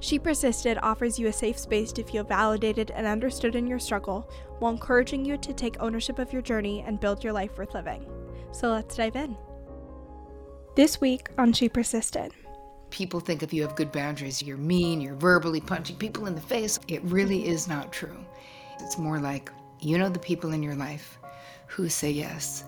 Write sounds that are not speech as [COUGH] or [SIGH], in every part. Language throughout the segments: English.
She Persisted offers you a safe space to feel validated and understood in your struggle while encouraging you to take ownership of your journey and build your life worth living. So let's dive in. This week on She Persisted. People think if you have good boundaries, you're mean, you're verbally punching people in the face. It really is not true. It's more like you know the people in your life who say yes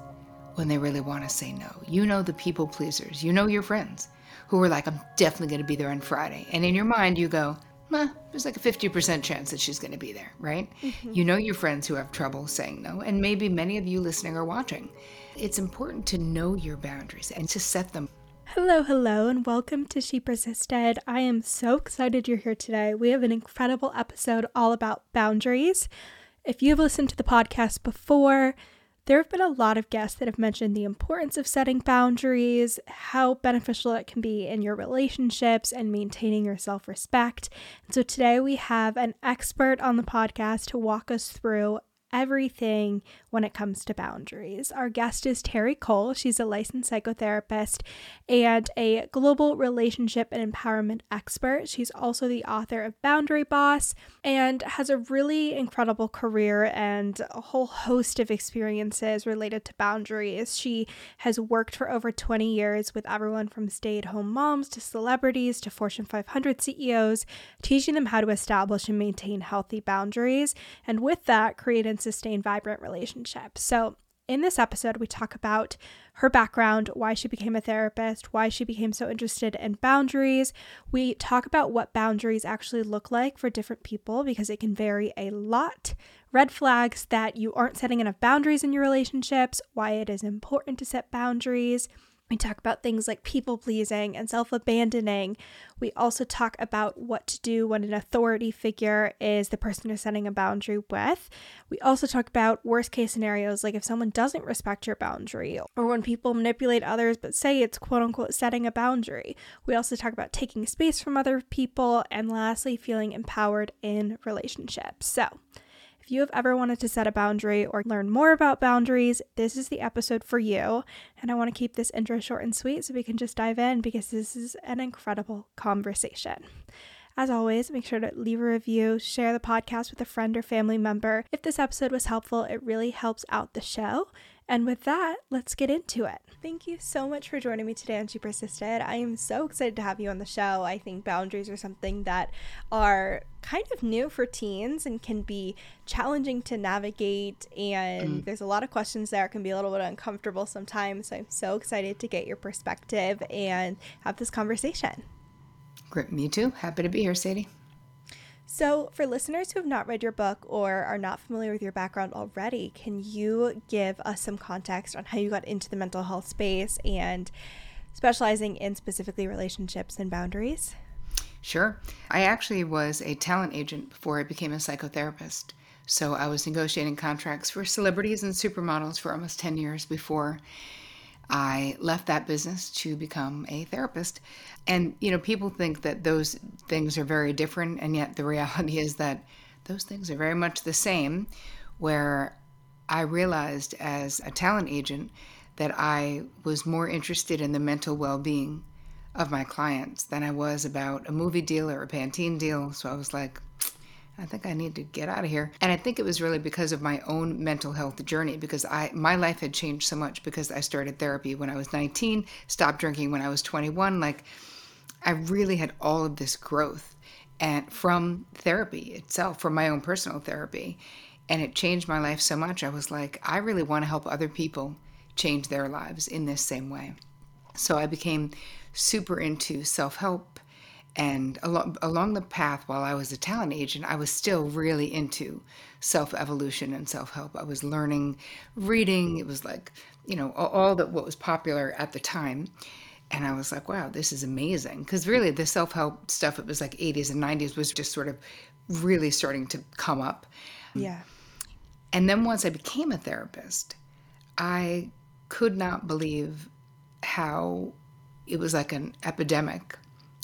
when they really want to say no. You know the people pleasers. You know your friends who were like, I'm definitely going to be there on Friday. And in your mind, you go, eh, there's like a 50% chance that she's going to be there, right? Mm-hmm. You know your friends who have trouble saying no. And maybe many of you listening are watching. It's important to know your boundaries and to set them. Hello, hello, and welcome to She Persisted. I am so excited you're here today. We have an incredible episode all about boundaries. If you've listened to the podcast before, there have been a lot of guests that have mentioned the importance of setting boundaries, how beneficial it can be in your relationships, and maintaining your self respect. So today we have an expert on the podcast to walk us through everything when it comes to boundaries. Our guest is Terri Cole. She's a licensed psychotherapist and a global relationship and empowerment expert. She's also the author of Boundary Boss and has a really incredible career and a whole host of experiences related to boundaries. She has worked for over 20 years with everyone from stay at home moms to celebrities to Fortune 500 CEOs, teaching them how to establish and maintain healthy boundaries. And with that, create and sustain vibrant relationships. So, in this episode, we talk about her background, why she became a therapist, why she became so interested in boundaries. We talk about what boundaries actually look like for different people because it can vary a lot. Red flags that you aren't setting enough boundaries in your relationships, why it is important to set boundaries. We talk about things like people pleasing and self abandoning. We also talk about what to do when an authority figure is the person you're setting a boundary with. We also talk about worst case scenarios, like if someone doesn't respect your boundary, or when people manipulate others but say it's quote unquote setting a boundary. We also talk about taking space from other people, and lastly, feeling empowered in relationships. So, if you have ever wanted to set a boundary or learn more about boundaries, this is the episode for you. And I want to keep this intro short and sweet so we can just dive in because this is an incredible conversation. As always, make sure to leave a review, share the podcast with a friend or family member. If this episode was helpful, it really helps out the show. And with that, let's get into it. Thank you so much for joining me today on She Persisted. I am so excited to have you on the show. I think boundaries are something that are kind of new for teens and can be challenging to navigate. And mm. there's a lot of questions there. It can be a little bit uncomfortable sometimes. So I'm so excited to get your perspective and have this conversation. Great. Me too. Happy to be here, Sadie. So, for listeners who have not read your book or are not familiar with your background already, can you give us some context on how you got into the mental health space and specializing in specifically relationships and boundaries? Sure. I actually was a talent agent before I became a psychotherapist. So, I was negotiating contracts for celebrities and supermodels for almost 10 years before I left that business to become a therapist. And, you know, people think that those things are very different. And yet the reality is that those things are very much the same. Where I realized as a talent agent that I was more interested in the mental well being of my clients than I was about a movie deal or a Pantene deal. So I was like, I think I need to get out of here. And I think it was really because of my own mental health journey because I my life had changed so much because I started therapy when I was 19, stopped drinking when I was 21. Like I really had all of this growth and from therapy itself, from my own personal therapy. And it changed my life so much. I was like, I really want to help other people change their lives in this same way. So I became super into self-help and along, along the path while I was a talent agent, I was still really into self evolution and self help. I was learning, reading. It was like, you know, all, all that what was popular at the time. And I was like, wow, this is amazing. Because really, the self help stuff, it was like 80s and 90s, was just sort of really starting to come up. Yeah. And then once I became a therapist, I could not believe how it was like an epidemic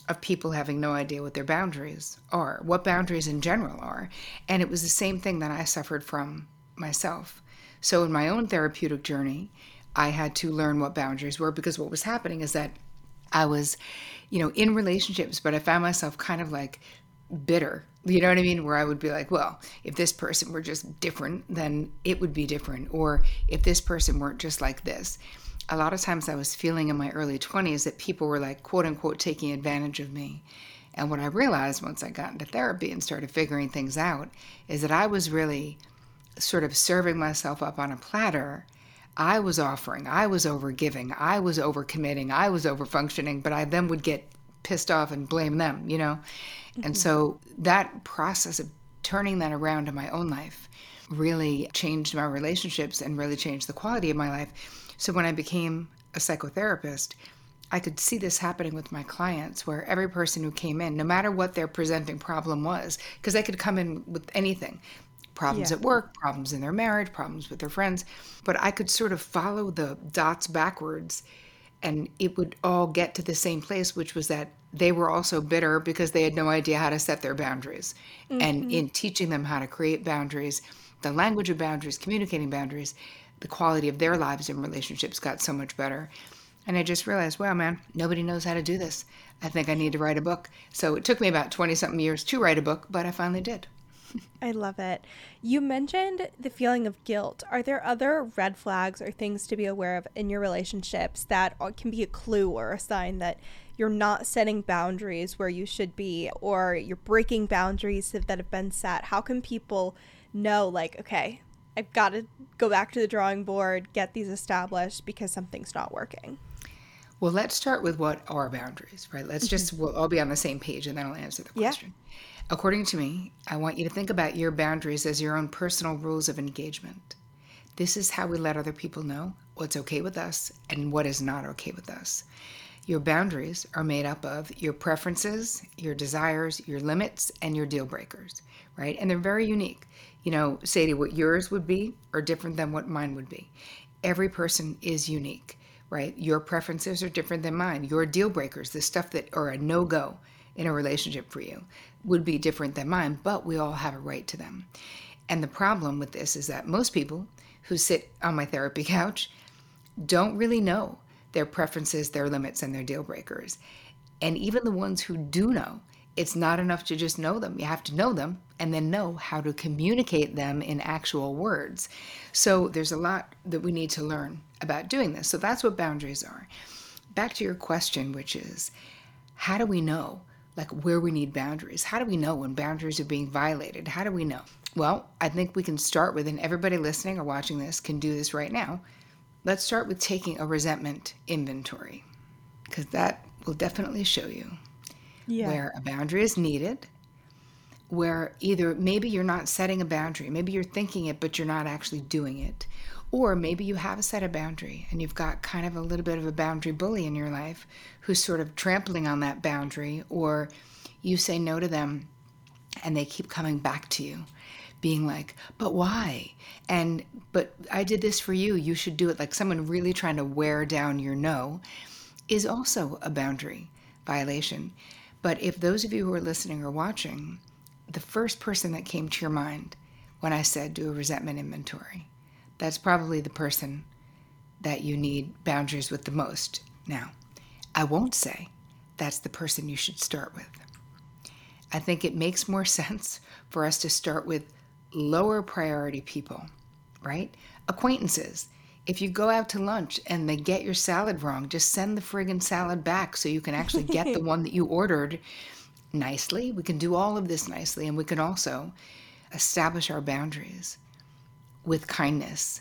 of people having no idea what their boundaries are, what boundaries in general are. And it was the same thing that I suffered from myself. So in my own therapeutic journey, I had to learn what boundaries were because what was happening is that I was, you know, in relationships, but I found myself kind of like bitter. You know what I mean? Where I would be like, well, if this person were just different, then it would be different. Or if this person weren't just like this. A lot of times I was feeling in my early 20s that people were like, quote unquote, taking advantage of me. And what I realized once I got into therapy and started figuring things out is that I was really sort of serving myself up on a platter. I was offering, I was over giving, I was over committing, I was over functioning, but I then would get pissed off and blame them, you know? Mm-hmm. And so that process of turning that around in my own life really changed my relationships and really changed the quality of my life. So when I became a psychotherapist, I could see this happening with my clients where every person who came in, no matter what their presenting problem was, because they could come in with anything problems yeah. at work, problems in their marriage, problems with their friends, but I could sort of follow the dots backwards and it would all get to the same place, which was that they were also bitter because they had no idea how to set their boundaries. Mm-hmm. And in teaching them how to create boundaries, the language of boundaries, communicating boundaries, the quality of their lives and relationships got so much better. And I just realized, wow, man, nobody knows how to do this. I think I need to write a book. So it took me about 20 something years to write a book, but I finally did. [LAUGHS] I love it. You mentioned the feeling of guilt. Are there other red flags or things to be aware of in your relationships that can be a clue or a sign that you're not setting boundaries where you should be or you're breaking boundaries that have been set? How can people know, like, okay, I've got to go back to the drawing board, get these established because something's not working? Well, let's start with what are boundaries, right? Let's just, mm-hmm. we'll all be on the same page and then I'll answer the question. Yeah. According to me, I want you to think about your boundaries as your own personal rules of engagement. This is how we let other people know what's okay with us and what is not okay with us. Your boundaries are made up of your preferences, your desires, your limits, and your deal breakers, right? And they're very unique. You know, Sadie, what yours would be are different than what mine would be. Every person is unique, right? Your preferences are different than mine. Your deal breakers, the stuff that are a no go in a relationship for you, would be different than mine, but we all have a right to them. And the problem with this is that most people who sit on my therapy [LAUGHS] couch don't really know their preferences, their limits, and their deal breakers. And even the ones who do know, it's not enough to just know them. You have to know them and then know how to communicate them in actual words. So there's a lot that we need to learn about doing this. So that's what boundaries are. Back to your question, which is how do we know like where we need boundaries? How do we know when boundaries are being violated? How do we know? Well, I think we can start with, and everybody listening or watching this can do this right now Let's start with taking a resentment inventory because that will definitely show you yeah. where a boundary is needed, where either maybe you're not setting a boundary, maybe you're thinking it, but you're not actually doing it. Or maybe you have a set a boundary and you've got kind of a little bit of a boundary bully in your life who's sort of trampling on that boundary, or you say no to them and they keep coming back to you being like, but why? And, but I did this for you, you should do it. Like someone really trying to wear down your no is also a boundary violation. But if those of you who are listening or watching, the first person that came to your mind when I said do a resentment inventory, that's probably the person that you need boundaries with the most. Now, I won't say that's the person you should start with. I think it makes more [LAUGHS] sense for us to start with lower priority people, right? Acquaintances. If you go out to lunch and they get your salad wrong, just send the friggin' salad back so you can actually get the [LAUGHS] one that you ordered nicely. We can do all of this nicely, and we can also establish our boundaries with kindness,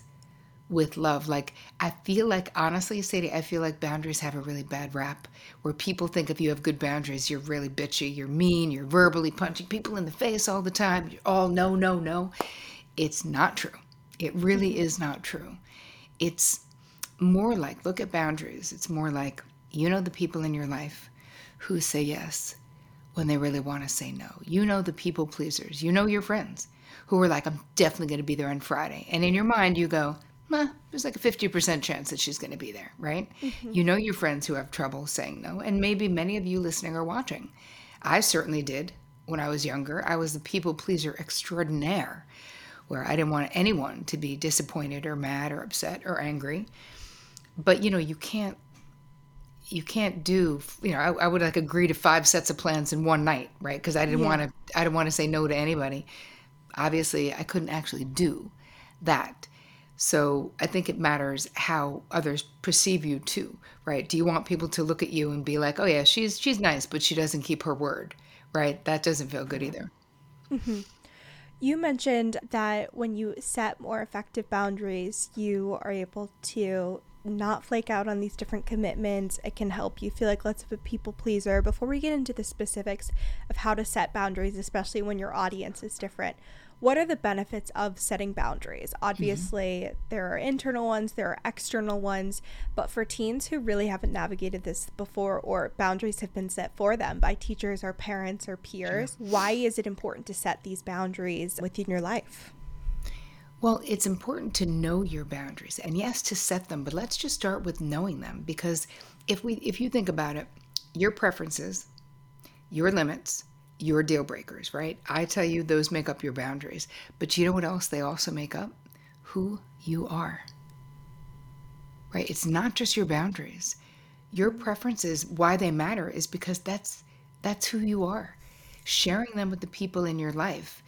with love. Like, I feel like, honestly, Sadie, I feel like boundaries have a really bad rap where people think if you have good boundaries, you're really bitchy, you're mean, you're verbally punching people in the face all the time, you're all no, no, no. It's not true. It really mm-hmm. is not true. It's more like, look at boundaries. It's more like You know the people in your life who say yes when they really want to say no. You know the people pleasers. You know your friends who are like, I'm definitely going to be there on Friday. And in your mind, you go, well, there's like a 50% chance that she's going to be there, right? Mm-hmm. You know your friends who have trouble saying no. And maybe many of you listening are watching. I certainly did when I was younger. I was the people pleaser extraordinaire, where I didn't want anyone to be disappointed or mad or upset or angry. But you know, you can't you can't do you know I, I, would like agree to five sets of plans in one night right? Because i didn't yeah. want to i didn't want to say no to anybody. Obviously i couldn't actually do that. So i think it matters how others perceive you too right? Do you want people to look at you and be like oh yeah she's she's nice but she doesn't keep her word right? That doesn't feel good either. Mm-hmm. You mentioned that when you set more effective boundaries you are able to not flake out on these different commitments. It can help you feel like less of a people pleaser. Before we get into the specifics of how to set boundaries, especially when your audience is different, what are the benefits of setting boundaries? Mm-hmm. Obviously, mm-hmm. there are internal ones, there are external ones, but for teens who really haven't navigated this before or boundaries have been set for them by teachers or parents or peers, why is it important to set these boundaries within your life? Well, it's important to know your boundaries and yes, to set them, but let's just start with knowing them because if we if you think about it, your preferences, your limits, your deal breakers, right? I tell you those make up your boundaries. But you know what else they also make up? Who you are. Right? It's not just your boundaries. Your preferences, why they matter is because that's that's who you are. Sharing them with the people in your life.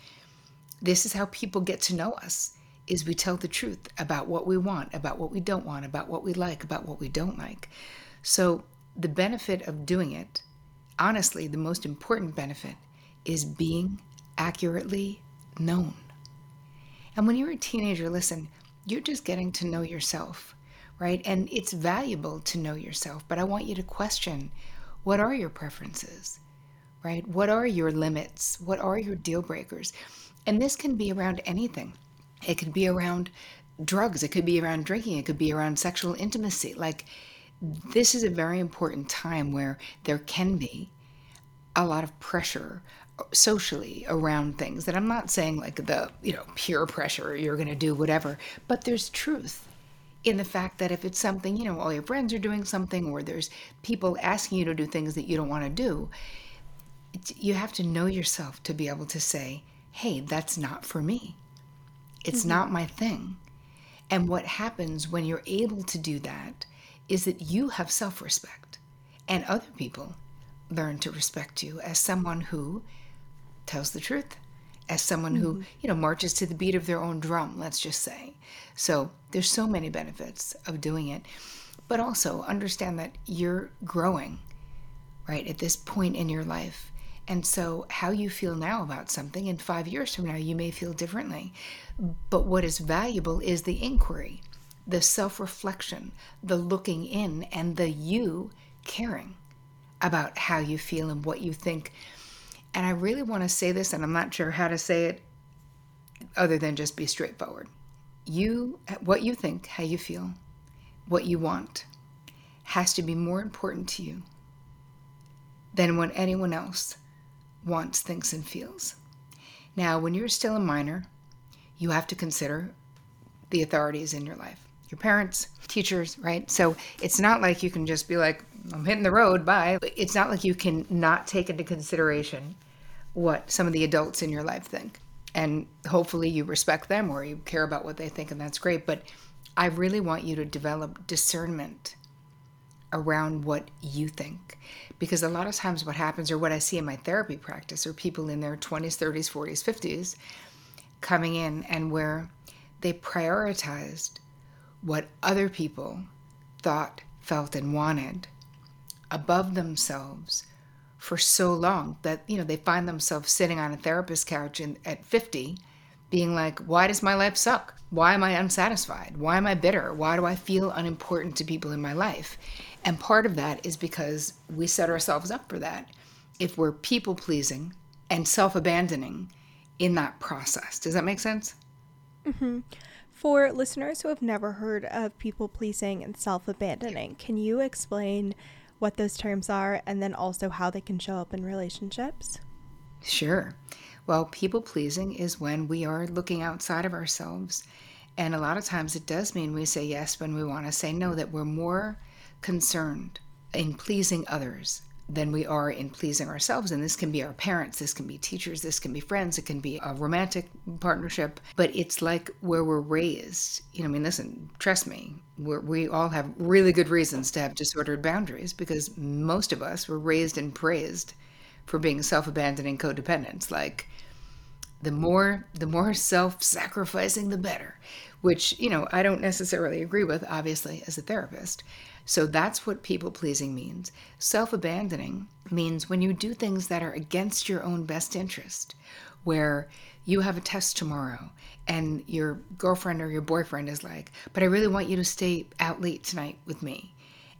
This is how people get to know us is we tell the truth about what we want, about what we don't want, about what we like, about what we don't like. So, the benefit of doing it, honestly, the most important benefit is being accurately known. And when you're a teenager, listen, you're just getting to know yourself, right? And it's valuable to know yourself, but I want you to question what are your preferences, right? What are your limits? What are your deal breakers? And this can be around anything. It could be around drugs, it could be around drinking, it could be around sexual intimacy. Like, this is a very important time where there can be a lot of pressure socially around things that I'm not saying like the, you know, pure pressure, you're going to do whatever, but there's truth in the fact that if it's something, you know, all your friends are doing something or there's people asking you to do things that you don't want to do, you have to know yourself to be able to say, hey, that's not for me. It's mm-hmm. not my thing. And what happens when you're able to do that is that you have self respect and other people learn to respect you as someone who tells the truth, as someone mm-hmm. who, you know, marches to the beat of their own drum, let's just say. So there's so many benefits of doing it. But also understand that you're growing, right, at this point in your life. And so, how you feel now about something in five years from now, you may feel differently. But what is valuable is the inquiry, the self reflection, the looking in, and the you caring about how you feel and what you think. And I really want to say this, and I'm not sure how to say it other than just be straightforward. You, what you think, how you feel, what you want, has to be more important to you than what anyone else wants, thinks, and feels. Now, when you're still a minor, you have to consider the authorities in your life your parents, teachers, right? So it's not like you can just be like, I'm hitting the road, bye. It's not like you can not take into consideration what some of the adults in your life think. And hopefully you respect them or you care about what they think, and that's great. But I really want you to develop discernment around what you think. Because a lot of times, what happens, or what I see in my therapy practice, are people in their 20s, 30s, 40s, 50s coming in and where they prioritized what other people thought, felt, and wanted above themselves for so long that you know they find themselves sitting on a therapist couch in, at 50 being like why does my life suck why am i unsatisfied why am i bitter why do i feel unimportant to people in my life and part of that is because we set ourselves up for that if we're people pleasing and self abandoning in that process. Does that make sense? Mm-hmm. For listeners who have never heard of people pleasing and self abandoning, can you explain what those terms are and then also how they can show up in relationships? Sure. Well, people pleasing is when we are looking outside of ourselves. And a lot of times it does mean we say yes when we want to say no, that we're more concerned in pleasing others than we are in pleasing ourselves. And this can be our parents, this can be teachers, this can be friends, it can be a romantic partnership. But it's like where we're raised. You know, I mean, listen, trust me, we all have really good reasons to have disordered boundaries because most of us were raised and praised for being self-abandoning codependents like the more the more self-sacrificing the better which you know i don't necessarily agree with obviously as a therapist so that's what people pleasing means. Self-abandoning means when you do things that are against your own best interest where you have a test tomorrow and your girlfriend or your boyfriend is like but i really want you to stay out late tonight with me.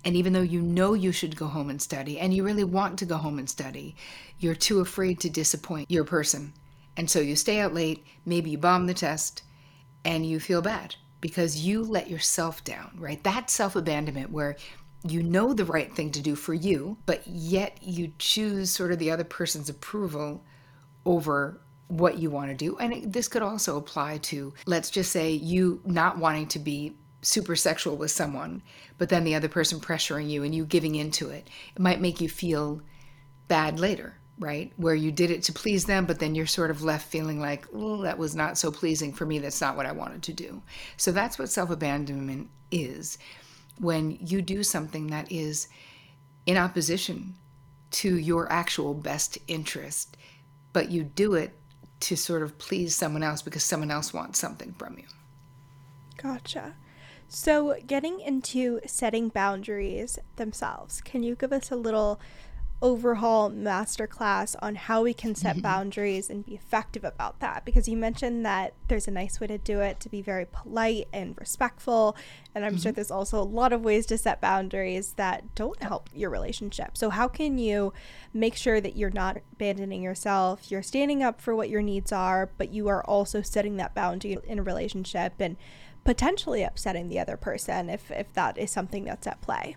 And even though you know you should go home and study and you really want to go home and study, you're too afraid to disappoint your person. And so you stay out late, maybe you bomb the test, and you feel bad because you let yourself down, right? That self abandonment where you know the right thing to do for you, but yet you choose sort of the other person's approval over what you want to do. And it, this could also apply to, let's just say, you not wanting to be super sexual with someone, but then the other person pressuring you and you giving into it, it might make you feel bad later, right? Where you did it to please them, but then you're sort of left feeling like, oh, that was not so pleasing for me. That's not what I wanted to do. So that's what self abandonment is when you do something that is in opposition to your actual best interest, but you do it to sort of please someone else because someone else wants something from you. Gotcha. So, getting into setting boundaries themselves, can you give us a little overhaul masterclass on how we can set boundaries and be effective about that? Because you mentioned that there's a nice way to do it to be very polite and respectful. And I'm mm-hmm. sure there's also a lot of ways to set boundaries that don't help your relationship. So, how can you make sure that you're not abandoning yourself, you're standing up for what your needs are, but you are also setting that boundary in a relationship and potentially upsetting the other person if, if that is something that's at play.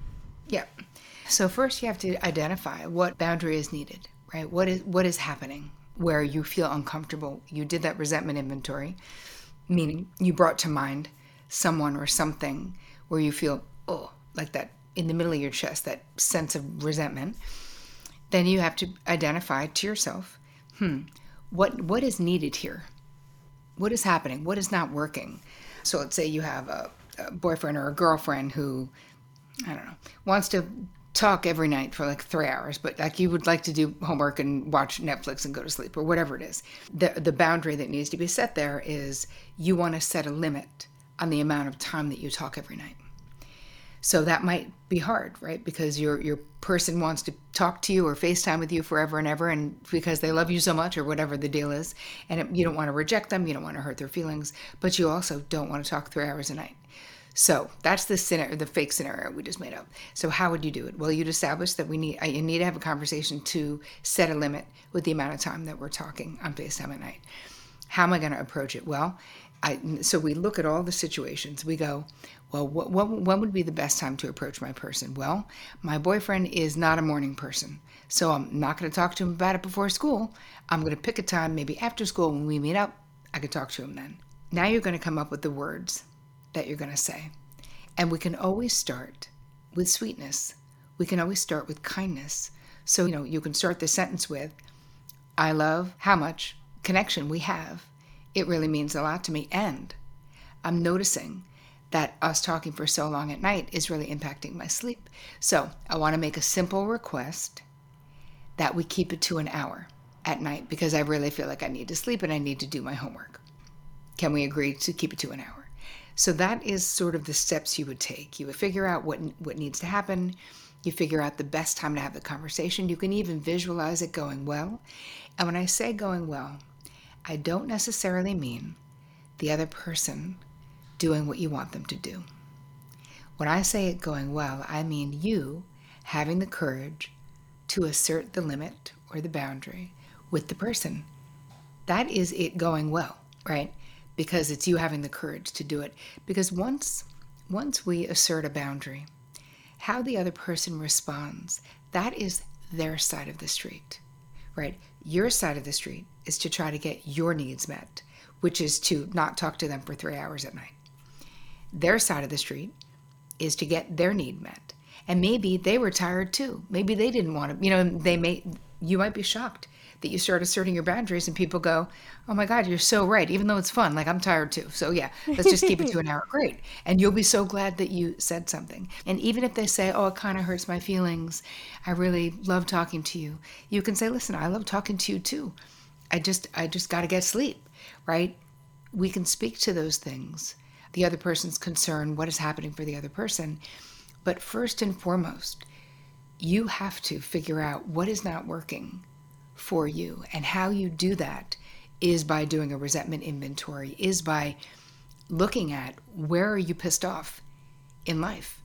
Yeah. So first you have to identify what boundary is needed, right? What is what is happening where you feel uncomfortable. You did that resentment inventory, meaning you brought to mind someone or something where you feel oh, like that in the middle of your chest, that sense of resentment. Then you have to identify to yourself, hmm, what what is needed here? What is happening? What is not working? So let's say you have a, a boyfriend or a girlfriend who, I don't know, wants to talk every night for like three hours, but like you would like to do homework and watch Netflix and go to sleep or whatever it is. The the boundary that needs to be set there is you want to set a limit on the amount of time that you talk every night. So that might be hard, right? Because your your person wants to talk to you or FaceTime with you forever and ever, and because they love you so much or whatever the deal is, and it, you don't want to reject them, you don't want to hurt their feelings, but you also don't want to talk three hours a night. So that's the scenario, the fake scenario we just made up. So how would you do it? Well, you'd establish that we need uh, you need to have a conversation to set a limit with the amount of time that we're talking on FaceTime at night. How am I going to approach it? Well, I, so we look at all the situations. We go, well, what, what, when would be the best time to approach my person? Well, my boyfriend is not a morning person. So I'm not going to talk to him about it before school. I'm going to pick a time, maybe after school when we meet up. I could talk to him then. Now you're going to come up with the words that you're going to say. And we can always start with sweetness. We can always start with kindness. So, you know, you can start the sentence with, I love how much connection we have. It really means a lot to me. And I'm noticing that us talking for so long at night is really impacting my sleep. So I want to make a simple request that we keep it to an hour at night because I really feel like I need to sleep and I need to do my homework. Can we agree to keep it to an hour? So that is sort of the steps you would take. You would figure out what what needs to happen. You figure out the best time to have the conversation. You can even visualize it going well. And when I say going well, I don't necessarily mean the other person doing what you want them to do. When I say it going well, I mean you having the courage to assert the limit or the boundary with the person. That is it going well, right? Because it's you having the courage to do it. Because once once we assert a boundary, how the other person responds, that is their side of the street, right? Your side of the street is to try to get your needs met, which is to not talk to them for three hours at night. Their side of the street is to get their need met. And maybe they were tired too. Maybe they didn't want to, you know, they may, you might be shocked that you start asserting your boundaries and people go, oh my God, you're so right. Even though it's fun, like I'm tired too. So yeah, let's just keep it to an hour. Great. And you'll be so glad that you said something. And even if they say, oh, it kind of hurts my feelings, I really love talking to you, you can say, listen, I love talking to you too. I just, I just got to get sleep, right? We can speak to those things, the other person's concern, what is happening for the other person. But first and foremost, you have to figure out what is not working for you. And how you do that is by doing a resentment inventory, is by looking at where are you pissed off in life?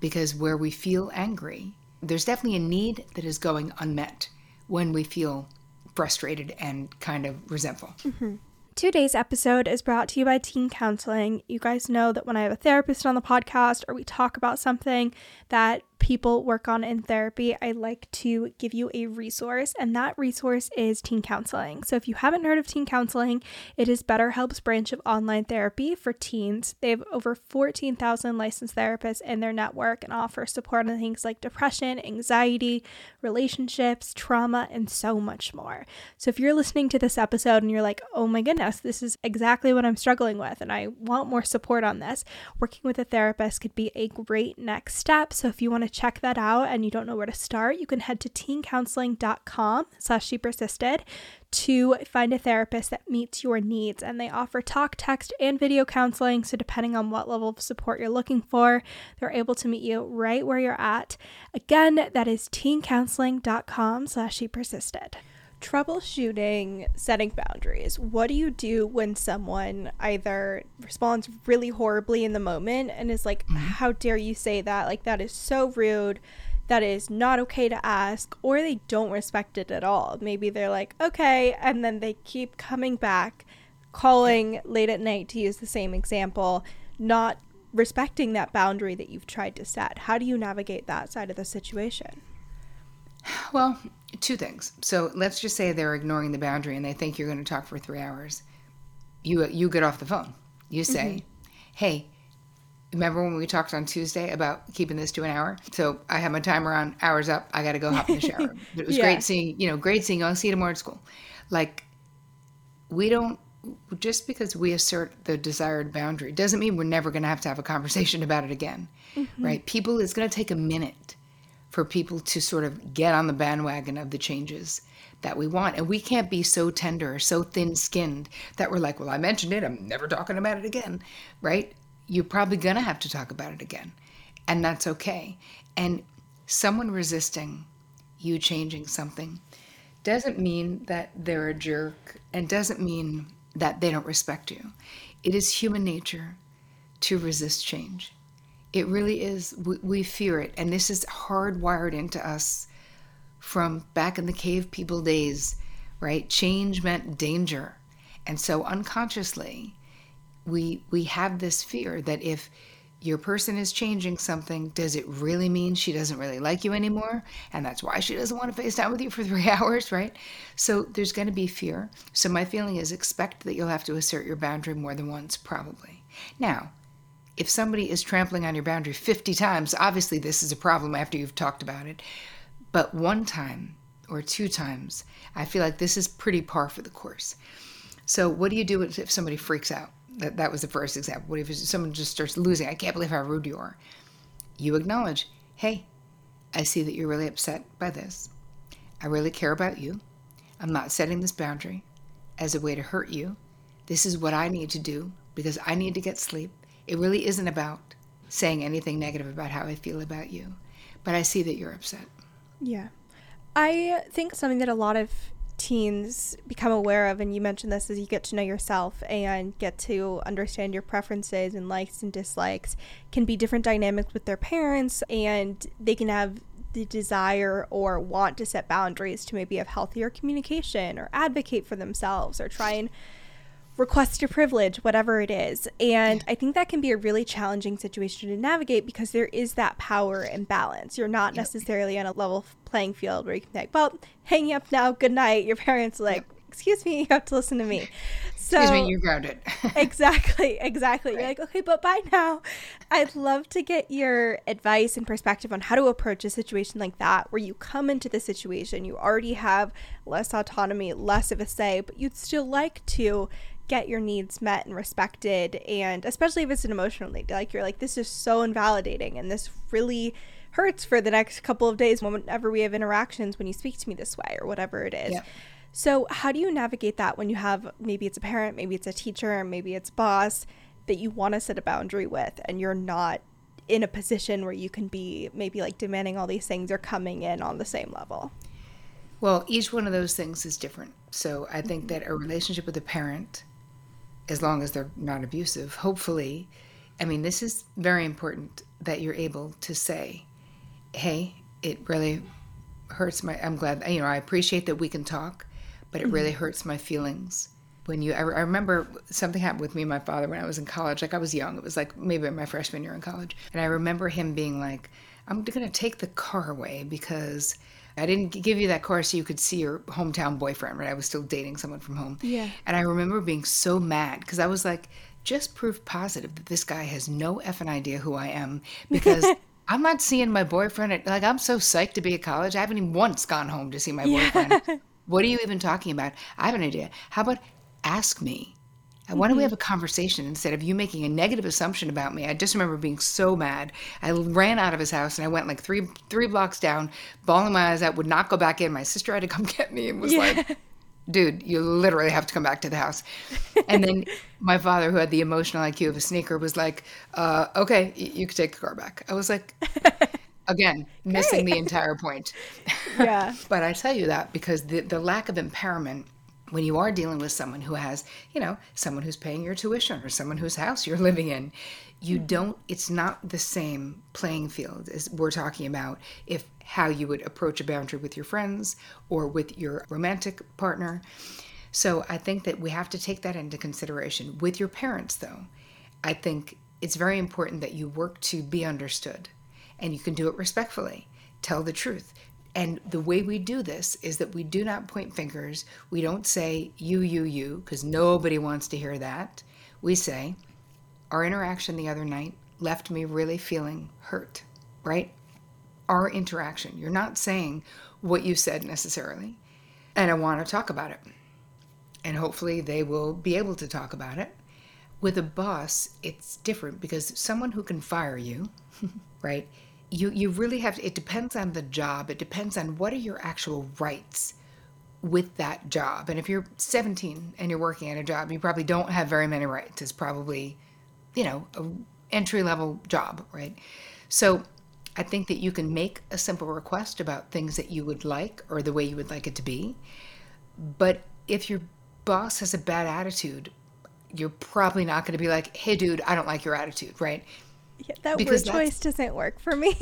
Because where we feel angry, there's definitely a need that is going unmet when we feel frustrated and kind of resentful. Mm-hmm. Today's episode is brought to you by Teen Counseling. You guys know that when I have a therapist on the podcast or we talk about something that people work on in therapy, I like to give you a resource, and that resource is teen counseling. So, if you haven't heard of teen counseling, it is BetterHelp's branch of online therapy for teens. They have over 14,000 licensed therapists in their network and offer support on things like depression, anxiety, relationships, trauma, and so much more. So, if you're listening to this episode and you're like, oh my goodness, this is exactly what I'm struggling with, and I want more support on this, working with a therapist could be a great next step. So, if you want to check that out and you don't know where to start, you can head to teencounseling.com slash she persisted to find a therapist that meets your needs. And they offer talk, text, and video counseling. So depending on what level of support you're looking for, they're able to meet you right where you're at. Again, that is teencounseling.com slash she persisted troubleshooting setting boundaries. What do you do when someone either responds really horribly in the moment and is like, mm-hmm. How dare you say that? Like, that is so rude. That is not okay to ask, or they don't respect it at all. Maybe they're like, okay, and then they keep coming back, calling late at night to use the same example, not respecting that boundary that you've tried to set. How do you navigate that side of the situation? Well, two things. So let's just say they're ignoring the boundary and they think you're going to talk for three hours. You you get off the phone. You say, mm-hmm. "Hey, remember when we talked on Tuesday about keeping this to an hour? So I have my timer on. Hours up. I got to go hop in the shower. [LAUGHS] But it was yeah. great seeing you know great seeing. you. I'll see you tomorrow at school. Like we don't just because we assert the desired boundary doesn't mean we're never going to have to have a conversation about it again, mm-hmm. right? People, it's going to take a minute for people to sort of get on the bandwagon of the changes that we want. And we can't be so tender, or so thin skinned that we're like, well, I mentioned it, I'm never talking about it again, right? You're probably going to have to talk about it again. And that's okay. And someone resisting you changing something doesn't mean that they're a jerk and doesn't mean that they don't respect you. It is human nature to resist change. It really is. We, we fear it. And this is hardwired into us from back in the cave people days, right? Change meant danger. And so unconsciously, we we have this fear that if your person is changing something, does it really mean she doesn't really like you anymore? And that's why she doesn't want to FaceTime with you for three [LAUGHS] hours, right? So there's going to be fear. So my feeling is expect that you'll have to assert your boundary more than once, probably. Now, if somebody is trampling on your boundary 50 times, obviously this is a problem after you've talked about it. But one time or two times, I feel like this is pretty par for the course. So, what do you do if somebody freaks out? That, that was the first example. What if someone just starts losing? I can't believe how rude you are. You acknowledge, hey, I see that you're really upset by this. I really care about you. I'm not setting this boundary as a way to hurt you. This is what I need to do because I need to get sleep. It really isn't about saying anything negative about how I feel about you, but I see that you're upset. Yeah. I think something that a lot of teens become aware of, and you mentioned this, is you get to know yourself and get to understand your preferences and likes and dislikes, can be different dynamics with their parents, and they can have the desire or want to set boundaries to maybe have healthier communication or advocate for themselves or try and request your privilege, whatever it is. And yeah. I think that can be a really challenging situation to navigate because there is that power imbalance. You're not yep. necessarily on a level playing field where you can be like, well, hang up now, good night. Your parents are like, yep. excuse me, you have to listen to me. [LAUGHS] So, excuse me, you're grounded. [LAUGHS] exactly, exactly. Right. You're like, okay, but bye now. I'd love to get your advice and perspective on how to approach a situation like that where you come into the situation, you already have less autonomy, less of a say, but you'd still like to get your needs met and respected and especially if it's an emotional need like you're like this is so invalidating and this really hurts for the next couple of days whenever we have interactions when you speak to me this way or whatever it is yeah. so how do you navigate that when you have maybe it's a parent maybe it's a teacher maybe it's boss that you want to set a boundary with and you're not in a position where you can be maybe like demanding all these things or coming in on the same level well each one of those things is different so i think mm-hmm. that a relationship with a parent as long as they're not abusive, hopefully. I mean, this is very important that you're able to say, hey, it really hurts my, I'm glad, you know, I appreciate that we can talk, but it really mm-hmm. hurts my feelings. When you, I, I remember something happened with me and my father when I was in college. Like I was young. It was like maybe my freshman year in college. And I remember him being like, I'm going to take the car away because I didn't give you that car so you could see your hometown boyfriend, right? I was still dating someone from home. Yeah. And I remember being so mad because I was like, just proof positive that this guy has no effing idea who I am because [LAUGHS] I'm not seeing my boyfriend. At, like, I'm so psyched to be at college. I haven't even once gone home to see my boyfriend. Yeah. [LAUGHS] What are you even talking about? I have an idea. How about ask me? And why don't we mm-hmm. have a conversation instead of you making a negative assumption about me? I just remember being so mad. I ran out of his house and I went like three three blocks down, bawling my eyes out, would not go back in. My sister had to come [LAUGHS] get me and was yeah. like, dude, you literally have to come back to the house. And then [LAUGHS] my father, who had the emotional IQ of a sneaker, was like, uh, okay, you can take the car back. I was like, [LAUGHS] again, missing the entire point. Yeah. but I tell you that because the, the lack of empowerment when you are dealing with someone who has, you know, someone who's paying your tuition or someone whose house you're [LAUGHS] living in, you mm-hmm. don't, it's not the same playing field as we're talking about if how you would approach a boundary with your friends or with your romantic partner. So I think that we have to take that into consideration. With your parents, though, I think it's very important that you work to be understood and you can do it respectfully. Tell the truth. And the way we do this is that we do not point fingers. We don't say you, you, you, because nobody wants to hear that. We say, our interaction the other night left me really feeling hurt, right? Our interaction. You're not saying what you said necessarily. And I want to talk about it. And hopefully they will be able to talk about it. With a boss, it's different because someone who can fire you, [LAUGHS] right, you you really have to, it depends on the job. It depends on what are your actual rights with that job. And if you're 17 and you're working at a job you probably don't have very many rights. It's probably you know a entry level job right? So i think that you can make a simple request about things that you would like or the way you would like it to be. But if your boss has a bad attitude you're probably not going to be like hey dude i don't like your attitude right yeah, that because word choice doesn't work for me.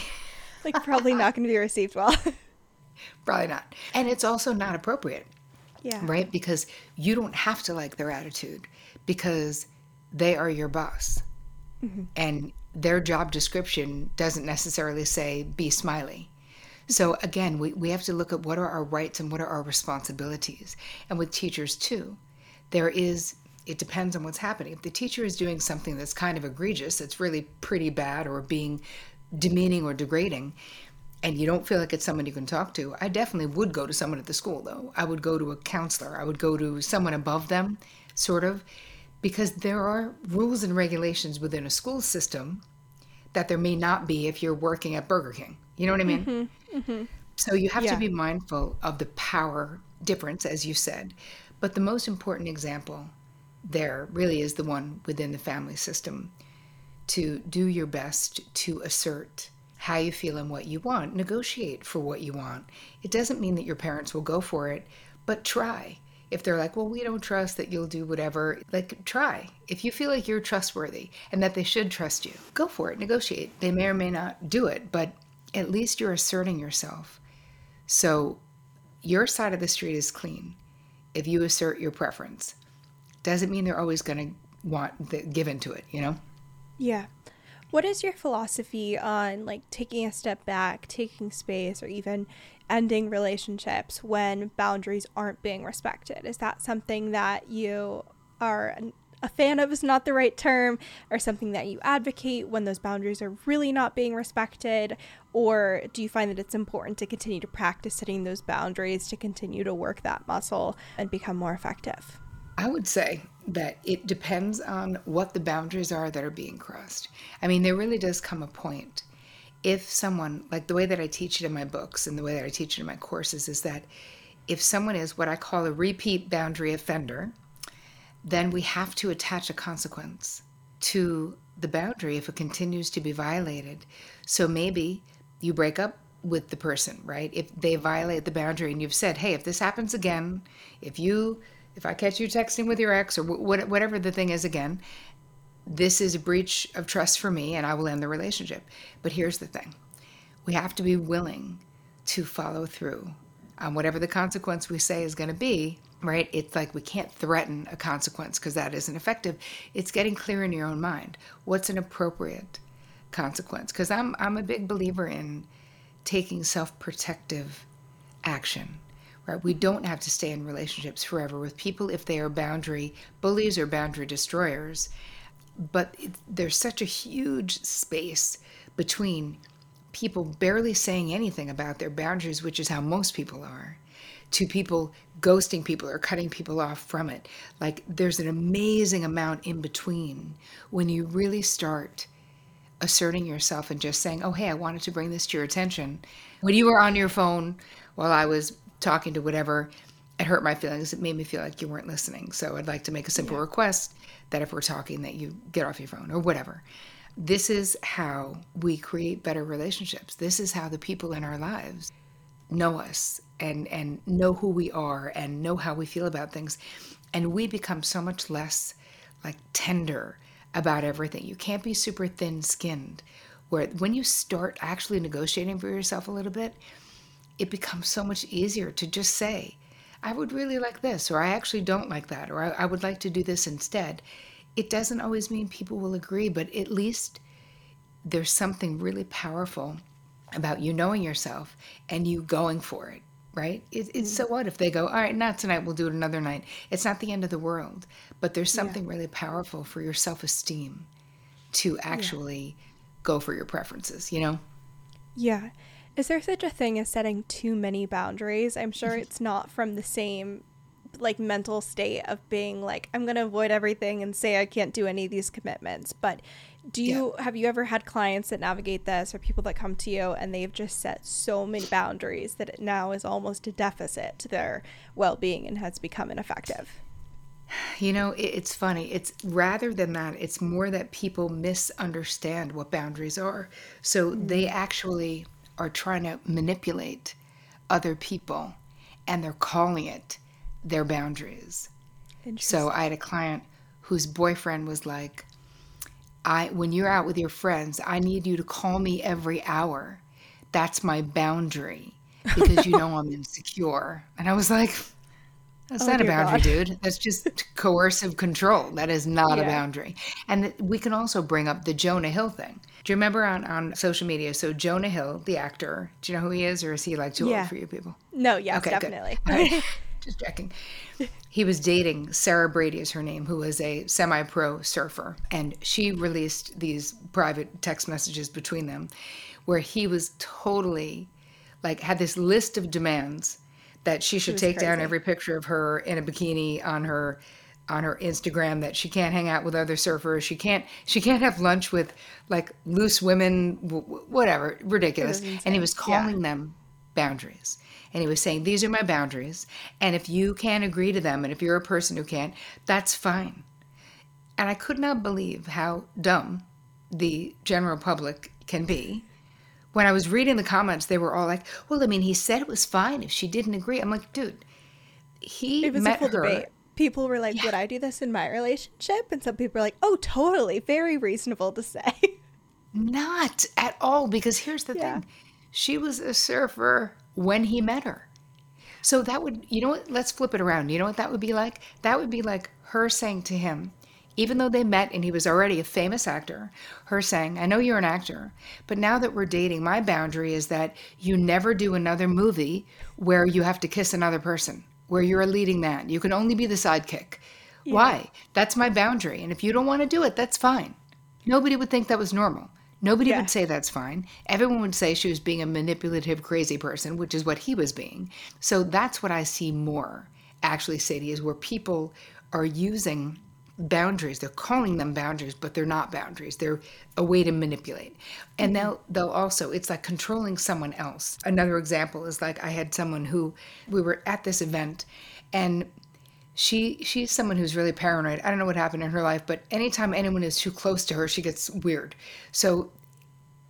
[LAUGHS] like, probably not going to be received well. [LAUGHS] probably not. And it's also not appropriate. Yeah. Right? Because you don't have to like their attitude because they are your boss. Mm-hmm. And their job description doesn't necessarily say be smiley. So again, we, we have to look at what are our rights and what are our responsibilities. And with teachers too, there is it depends on what's happening. If the teacher is doing something that's kind of egregious, that's really pretty bad or being demeaning or degrading, and you don't feel like it's someone you can talk to, I definitely would go to someone at the school, though. I would go to a counselor, I would go to someone above them, sort of, because there are rules and regulations within a school system that there may not be if you're working at Burger King. You know what I mean? Mm-hmm, mm-hmm. So you have yeah. to be mindful of the power difference, as you said. But the most important example there really is the one within the family system to do your best to assert how you feel and what you want. Negotiate for what you want. It doesn't mean that your parents will go for it, but try. If they're like, well, we don't trust that you'll do whatever, like try. If you feel like you're trustworthy and that they should trust you, go for it, negotiate. They may or may not do it, but at least you're asserting yourself. So your side of the street is clean if you assert your preference doesn't mean they're always going to want the give into it, you know? Yeah. What is your philosophy on like taking a step back, taking space, or even ending relationships when boundaries aren't being respected? Is that something that you are a fan of is not the right term, or something that you advocate when those boundaries are really not being respected? Or do you find that it's important to continue to practice setting those boundaries to continue to work that muscle and become more effective? I would say that it depends on what the boundaries are that are being crossed. I mean, there really does come a point. If someone, like the way that I teach it in my books and the way that I teach it in my courses, is that if someone is what I call a repeat boundary offender, then we have to attach a consequence to the boundary if it continues to be violated. So maybe you break up with the person, right? If they violate the boundary and you've said, hey, if this happens again, if you if I catch you texting with your ex or whatever the thing is again, this is a breach of trust for me and I will end the relationship. But here's the thing we have to be willing to follow through on whatever the consequence we say is going to be, right? It's like we can't threaten a consequence because that isn't effective. It's getting clear in your own mind. What's an appropriate consequence? Because I'm, I'm a big believer in taking self protective action right? We don't have to stay in relationships forever with people if they are boundary bullies or boundary destroyers. But it, there's such a huge space between people barely saying anything about their boundaries, which is how most people are, to people ghosting people or cutting people off from it. Like there's an amazing amount in between when you really start asserting yourself and just saying, oh, hey, I wanted to bring this to your attention. When you were on your phone while I was talking to whatever, it hurt my feelings. It made me feel like you weren't listening. So I'd like to make a simple yeah. request that if we're talking, that you get off your phone or whatever. This is how we create better relationships. This is how the people in our lives know us and and know who we are and know how we feel about things. And we become so much less like tender about everything. You can't be super thin-skinned where when you start actually negotiating for yourself a little bit, it becomes so much easier to just say, I would really like this, or I actually don't like that, or I, I, would like to do this instead. It doesn't always mean people will agree, but at least there's something really powerful about you knowing yourself and you going for it, right? It, it's mm-hmm. so what if they go, all right, not tonight, we'll do it another night. It's not the end of the world, but there's something yeah. really powerful for your self esteem to actually yeah. go for your preferences, you know? Yeah. Is there such a thing as setting too many boundaries? I'm sure it's not from the same like mental state of being like I'm going to avoid everything and say I can't do any of these commitments. But do you yeah. have you ever had clients that navigate this or people that come to you and they've just set so many boundaries that it now is almost a deficit to their well-being and has become ineffective? You know, it's funny. It's rather than that, it's more that people misunderstand what boundaries are. So mm-hmm. they actually are trying to manipulate other people and they're calling it their boundaries. So I had a client whose boyfriend was like, I when you're out with your friends, I need you to call me every hour. That's my boundary because you know [LAUGHS] I'm insecure. And I was like, that's oh, not a boundary, God. [LAUGHS] dude. That's just coercive control. That is not yeah. a boundary. And we can also bring up the Jonah Hill thing. Do you remember on, on social media? So Jonah Hill, the actor, do you know who he is, or is he like too yeah. old for you people? No, yes, okay, definitely. [LAUGHS] Just checking. He was dating Sarah Brady, is her name, who was a semi-pro surfer, and she released these private text messages between them, where he was totally like had this list of demands that she should take crazy. down every picture of her in a bikini on her on her Instagram that she can't hang out with other surfers. She can't she can't have lunch with like loose women, whatever, ridiculous. And he was calling yeah. them boundaries. And he was saying, These are my boundaries. And if you can't agree to them, and if you're a person who can't, that's fine. And I could not believe how dumb the general public can be. When I was reading the comments, they were all like, Well, I mean, he said it was fine if she didn't agree. I'm like, dude, he met her. Debate people were like, yeah. "Would I do this in my relationship?" And some people were like, "Oh, totally, very reasonable to say." Not at all, because here's the yeah. thing: she was a surfer when he met her. So that would, you know what? Let's flip it around. You know what that would be like? That would be like her saying to him, even though they met and he was already a famous actor, her saying, I know you're an actor, but now that we're dating, my boundary is that you never do another movie where you have to kiss another person, where you're a leading man. You can only be the sidekick. Yeah. Why? That's my boundary. And if you don't want to do it, that's fine. Nobody would think that was normal. Nobody yeah. would say that's fine. Everyone would say she was being a manipulative, crazy person, which is what he was being. So that's what I see more, actually, Sadie, is where people are using boundaries. They're calling them boundaries, but they're not boundaries. They're a way to manipulate. And mm-hmm. they'll they'll also it's like controlling someone else. Another example is like I had someone who we were at this event and she she's someone who's really paranoid. I don't know what happened in her life, but anytime anyone is too close to her, she gets weird. So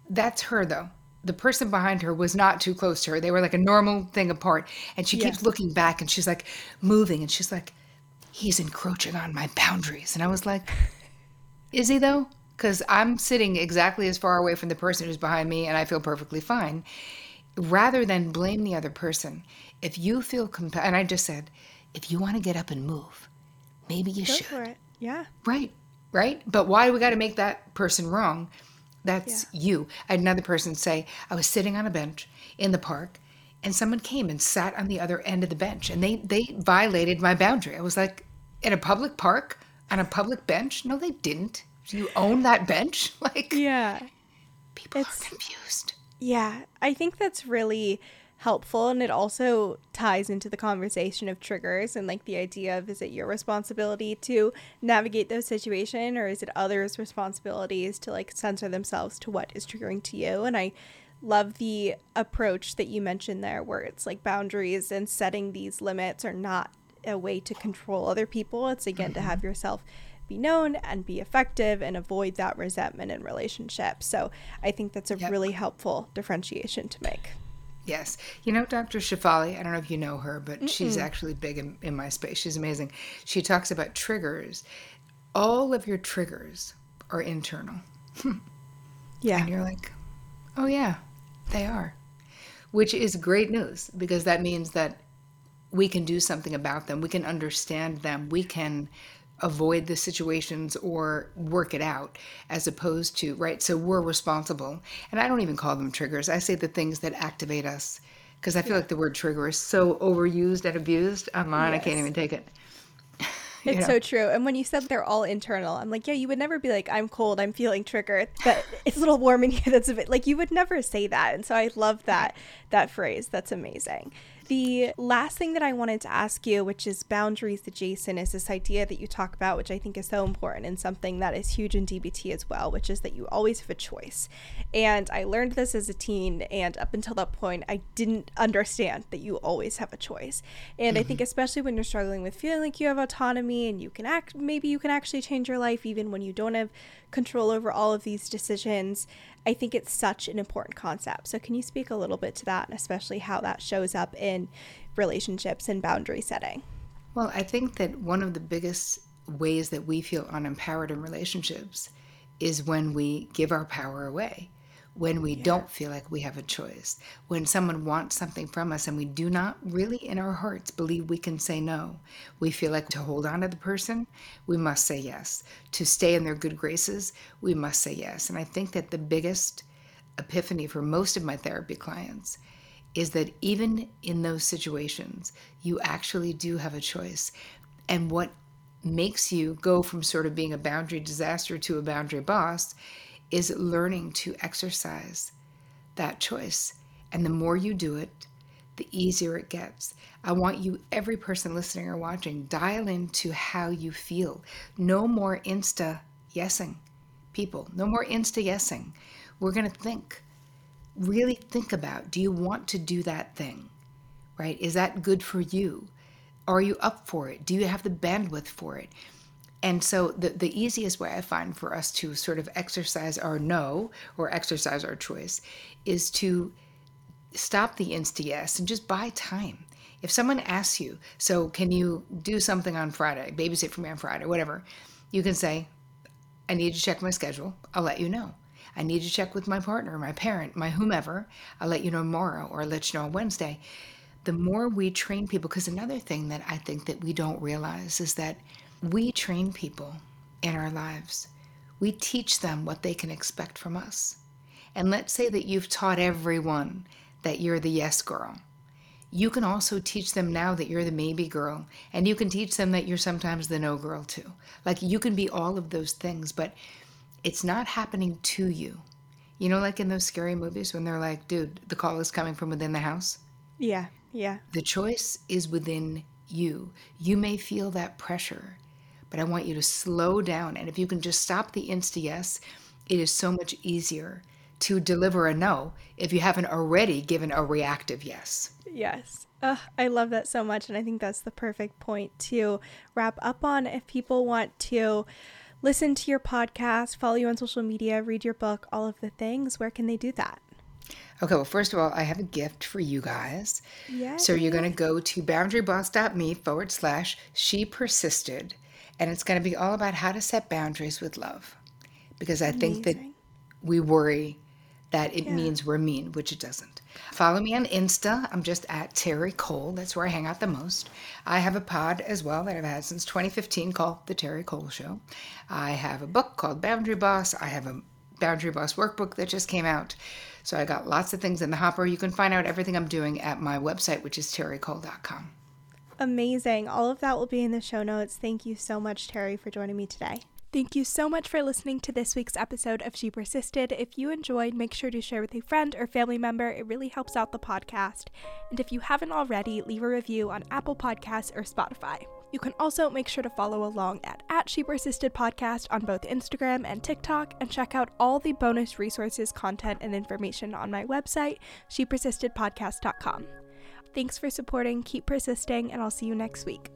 that's her though. The person behind her was not too close to her. They were like a normal thing apart. And she yeah. keeps looking back and she's like moving and she's like, he's encroaching on my boundaries. And I was like, is he though? Because I'm sitting exactly as far away from the person who's behind me and I feel perfectly fine. Rather than blame the other person, if you feel compelled, and I just said, if you want to get up and move, maybe you Go should. For it. Yeah. Right. Right. But why do we got to make that person wrong? That's yeah. you. I had another person say, I was sitting on a bench in the park and someone came and sat on the other end of the bench and they, they violated my boundary. I was like, in a public park on a public bench? No, they didn't. Do you own that bench? [LAUGHS] Like, yeah. People it's, are confused. Yeah. I think that's really helpful and it also ties into the conversation of triggers and like the idea of is it your responsibility to navigate those situations or is it others responsibilities to like censor themselves to what is triggering to you and i love the approach that you mentioned there where it's like boundaries and setting these limits are not a way to control other people it's again to have mm-hmm. yourself be known and be effective and avoid that resentment in relationships so i think that's a yep. really helpful differentiation to make Yes. You know, Dr. Shefali, I don't know if you know her, but Mm-mm. she's actually big in, in my space. She's amazing. She talks about triggers. All of your triggers are internal. [LAUGHS] yeah. And you're like, oh, yeah, they are. Which is great news because that means that we can do something about them. We can understand them. We can avoid the situations or work it out as opposed to right so we're responsible and i don't even call them triggers i say the things that activate us because i feel yeah. like the word trigger is so overused and abused online yes. i can't even take it [LAUGHS] it's know? so true and when you said they're all internal i'm like yeah you would never be like i'm cold i'm feeling triggered but [LAUGHS] it's a little warm in here [LAUGHS] that's a bit like you would never say that and so i love that that phrase that's amazing the last thing that I wanted to ask you, which is boundaries adjacent, is this idea that you talk about, which I think is so important and something that is huge in DBT as well, which is that you always have a choice. And I learned this as a teen, and up until that point, I didn't understand that you always have a choice. And mm-hmm. I think, mm-hmm. especially when you're struggling with feeling like you have autonomy and you can act, maybe you can actually change your life even when you don't have control over all of these decisions. I think it's such an important concept. So, can you speak a little bit to that, especially how that shows up in relationships and boundary setting? Well, I think that one of the biggest ways that we feel unempowered in relationships is when we give our power away when we yeah. don't feel like we have a choice, when someone wants something from us and we do not really in our hearts believe we can say no. We feel like to hold on to the person, we must say yes. To stay in their good graces, we must say yes. And I think that the biggest epiphany for most of my therapy clients is that even in those situations, you actually do have a choice. And what makes you go from sort of being a boundary disaster to a boundary boss is learning to exercise that choice. And the more you do it, the easier it gets. I want you, every person listening or watching, dial into how you feel. No more insta yesing, people. No more insta yesing. We're going to think. Really think about do you want to do that thing? Right? Is that good for you? Are you up for it? Do you have the bandwidth for it? And so the, the easiest way I find for us to sort of exercise our no or exercise our choice is to stop the insta yes and just buy time. If someone asks you, so can you do something on Friday, babysit for me on Friday, whatever, you can say, I need to check my schedule. I'll let you know. I need to check with my partner, my parent, my whomever. I'll let you know tomorrow or I'll let you know on Wednesday. the more we train people, because another thing that I think that we don't realize is that we train people in our lives. We teach them what they can expect from us. And let's say that you've taught everyone that you're the yes girl. You can also teach them now that you're the maybe girl, and you can teach them that you're sometimes the no girl too. Like you can be all of those things, but it's not happening to you. You know, like in those scary movies when they're like, dude, the call is coming from within the house? Yeah, yeah. The choice is within you. You may feel that pressure, but I want you to slow down. And if you can just stop the insta yes, it is so much easier to deliver a no if you haven't already given a reactive yes. Yes. Uh, I love that so much. And I think that's the perfect point to wrap up on. If people want to listen to your podcast, follow you on social media, read your book, all of the things, where can they do that? Okay, well, first of all, I have a gift for you guys. Yeah. So you're going to go to boundaryboss.me forward slash she persisted. And it's going to be all about how to set boundaries with love. Because I think that we worry that it yeah. means we're mean, which it doesn't. Follow me on Insta. I'm just at Terri Cole. That's where I hang out the most. I have a pod as well that I've had since 2015 called The Terri Cole Show. I have a book called Boundary Boss. I have a Boundary Boss workbook that just came out. So I got lots of things in the hopper. You can find out everything I'm doing at my website, which is terricole.com. Amazing. All of that will be in the show notes. Thank you so much, Terri, for joining me today. Thank you so much for listening to this week's episode of She Persisted. If you enjoyed, make sure to share with a friend or family member. It really helps out the podcast. And if you haven't already, leave a review on Apple Podcasts or Spotify. You can also make sure to follow along at, at She Persisted Podcast on both Instagram and TikTok and check out all the bonus resources, content, and information on my website, shepersistedpodcast.com. Thanks for supporting, keep persisting, and I'll see you next week.